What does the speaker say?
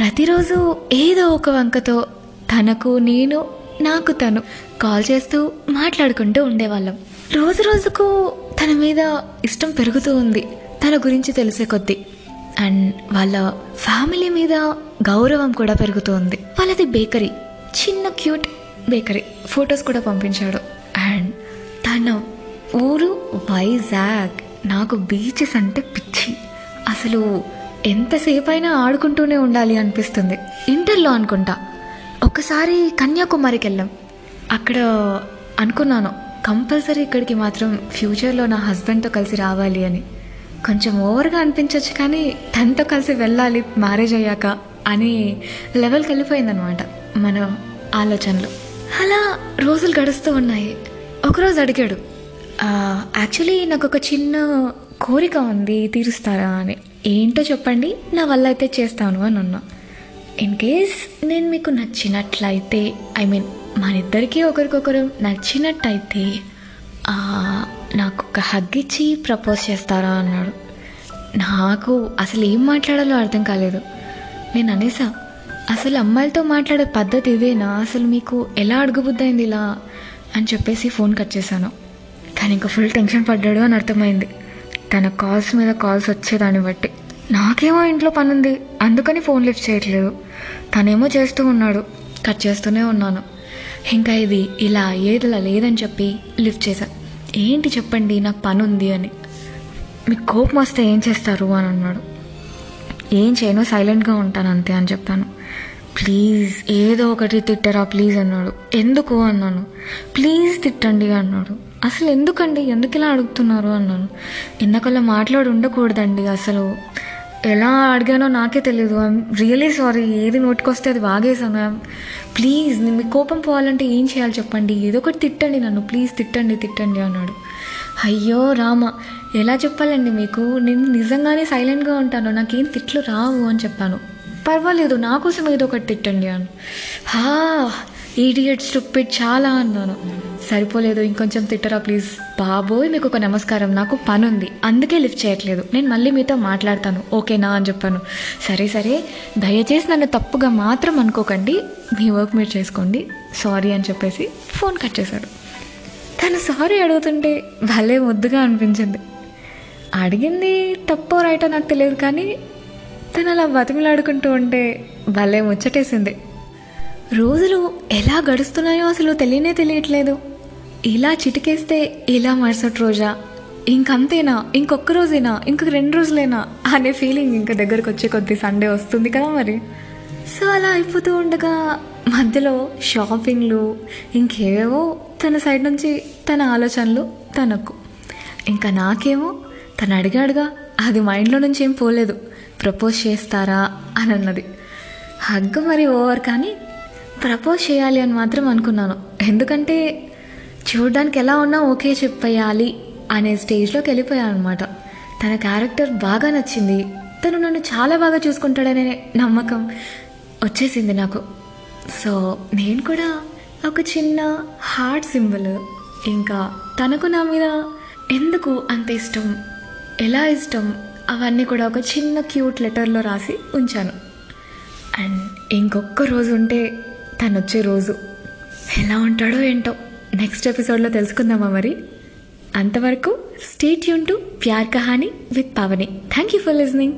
ప్రతిరోజు ఏదో ఒక వంకతో తనకు నేను నాకు తను కాల్ చేస్తూ మాట్లాడుకుంటూ ఉండేవాళ్ళం. రోజు రోజుకు తన మీద ఇష్టం పెరుగుతూ ఉంది తన గురించి తెలిసే కొద్దీ. అండ్ వాళ్ళ ఫ్యామిలీ మీద గౌరవం కూడా పెరుగుతూ ఉంది. వాళ్ళది బేకరీ చిన్న క్యూట్ బేకరీ ఫొటోస్ కూడా పంపించాడు. అండ్ తన ఊరు వైజాగ్ నాకు బీచెస్ అంటే పిచ్చి. అసలు ఎంతసేపు అయినా ఆడుకుంటూనే ఉండాలి అనిపిస్తుంది. ఇంటర్లో అనుకుంటా. ఒకసారి కన్యాకుమారికి వెళ్ళాం అక్కడ అనుకున్నాను కంపల్సరీ ఇక్కడికి మాత్రం ఫ్యూచర్లో నా హస్బెండ్తో కలిసి రావాలి అని. కొంచెం ఓవర్గా అనిపించవచ్చు కానీ తనతో కలిసి వెళ్ళాలి మ్యారేజ్ అయ్యాక అని లెవెల్కి వెళ్ళిపోయిందనమాట మన ఆలోచనలు. అలా రోజులు గడుస్తూ ఉన్నాయి. ఒకరోజు అడిగాడు యాక్చువల్లీ నాకు ఒక చిన్న కోరిక ఉంది తీరుస్తారా? అని. ఏంటో చెప్పండి. నా వల్ల అయితే చేస్తాను అని అన్నా. ఇన్ కేస్ నేను మీకు నచ్చినట్లయితే ఐ మీన్ మన ఇద్దరికీ ఒకరికొకరు నచ్చినట్టయితే నాకు ఒక హగ్ ఇచ్చి ప్రపోజ్ చేస్తారా అన్నాడు. నాకు అసలు ఏం మాట్లాడాలో అర్థం కాలేదు. నేను అనేసా అసలు అమ్మాయిలతో మాట్లాడే పద్ధతి ఇదేనా? అసలు మీకు ఎలా అడుగుబుద్దయింది ఇలా? అని చెప్పేసి ఫోన్ కట్ చేశాను. కానీ ఇంకా ఫుల్ టెన్షన్ పడ్డాడు అని అర్థమైంది. తన కాల్స్ మీద కాల్స్ వచ్చేదాన్ని బట్టి. నాకేమో ఇంట్లో పని ఉంది అందుకని ఫోన్ లిఫ్ట్ చేయట్లేదు. తనేమో చేస్తూ ఉన్నాడు. కట్ చేస్తూనే ఉన్నాను. ఇంకా ఇది ఇలా ఏదిలా లేదని చెప్పి లిఫ్ట్ చేశా. ఏంటి చెప్పండి నాకు పని ఉంది అని. మీకు కోపం వస్తే ఏం చేస్తారు అని అన్నాడు. ఏం చేయను సైలెంట్గా ఉంటాను అంతే అని చెప్పాను. ప్లీజ్ ఏదో ఒకటి తిట్టరా ప్లీజ్ అన్నాడు. ఎందుకు అన్నాను. ప్లీజ్ తిట్టండి అన్నాడు. అసలు ఎందుకండి ఎందుకు ఇలా అడుగుతున్నారు అన్నాను. ఇందాకల్లా మాట్లాడి ఉండకూడదండి అసలు. ఎలా అడిగానో నాకే తెలియదు ఐఎమ్ రియలీ సారీ ఏది నోటికొస్తే అది వాగేసాను ప్లీజ్ మీ కోపం పోవాలంటే ఏం చేయాలి చెప్పండి. ఏదో ఒకటి తిట్టండి నన్ను. ప్లీజ్ తిట్టండి తిట్టండి అన్నాడు. అయ్యో రామ. ఎలా చెప్పాలండి మీకు? నేను నిజంగానే సైలెంట్గా ఉంటాను. నాకేం తిట్లు రావు అని చెప్పాను. పర్వాలేదు నా కోసం ఏదో ఒకటి తిట్టండి అని హా ఈడియట్ స్టూపిడ్ చాలా అన్నాను. సరిపోలేదు ఇంకొంచెం తిట్టరా ప్లీజ్. బాబోయ్ మీకు ఒక నమస్కారం. నాకు పని ఉంది అందుకే లిఫ్ట్ చేయట్లేదు. నేను మళ్ళీ మీతో మాట్లాడతాను. ఓకేనా అని చెప్పాను. సరే సరే. దయచేసి నన్ను తప్పుగా మాత్రం అనుకోకండి. మీ వర్క్ మీరు చేసుకోండి. సారీ అని చెప్పేసి ఫోన్ కట్ చేశాడు. తను సారీ అడుగుతుంటే భలే ముద్దుగా అనిపించింది. అడిగింది తప్పో రైటో నాకు తెలియదు కానీ తను అలా బతిమిలాడుకుంటూ ఉంటే భలే ముచ్చటేసింది. రోజులు ఎలా గడుస్తున్నాయో అసలు తెలియనే తెలియట్లేదు. ఇలా చిటికేస్తే ఇలా మరుసటి రోజా? ఇంకంతేనా? ఇంకొక రోజేనా? ఇంకొక రెండు రోజులేనా? అనే ఫీలింగ్ ఇంకా దగ్గరకు వచ్చే కొద్ది సండే వస్తుంది కదా మరి. సో అలా అయిపోతూ ఉండగా మధ్యలో షాపింగ్లు ఇంకేవేవో తన సైడ్ నుంచి తన ఆలోచనలు తనకు. ఇంకా నాకేమో? తను అడిగాడుగా అది మైండ్లో నుంచి ఏం పోలేదు. ప్రపోజ్ చేస్తారా? అని అన్నది హగ్ మరి ఓవర్ కానీ ప్రపోజ్ చేయాలి అని మాత్రం అనుకున్నాను. ఎందుకంటే చూడడానికి ఎలా ఉన్నా ఓకే చెప్పేయాలి అనే స్టేజ్లోకి వెళ్ళిపోయాను అనమాట తన క్యారెక్టర్ బాగా నచ్చింది. తను నన్ను చాలా బాగా చూసుకుంటాడనే నమ్మకం వచ్చేసింది నాకు. సో నేను కూడా ఒక చిన్న హార్ట్ సింబల్. ఇంకా తనకు నా మీద ఎందుకు అంత ఇష్టం? ఎలా ఇష్టం? అవన్నీ కూడా ఒక చిన్న క్యూట్ లెటర్లో రాసి ఉంచాను. అండ్ ఇంకొక రోజు ఉంటే తను వచ్చే రోజు. ఎలా ఉంటాడో ఏంటో. నెక్స్ట్ ఎపిసోడ్లో తెలుసుకుందామా మరి? అంతవరకు stay Yoon to Pyaar Kahani with Pavani thank you for listening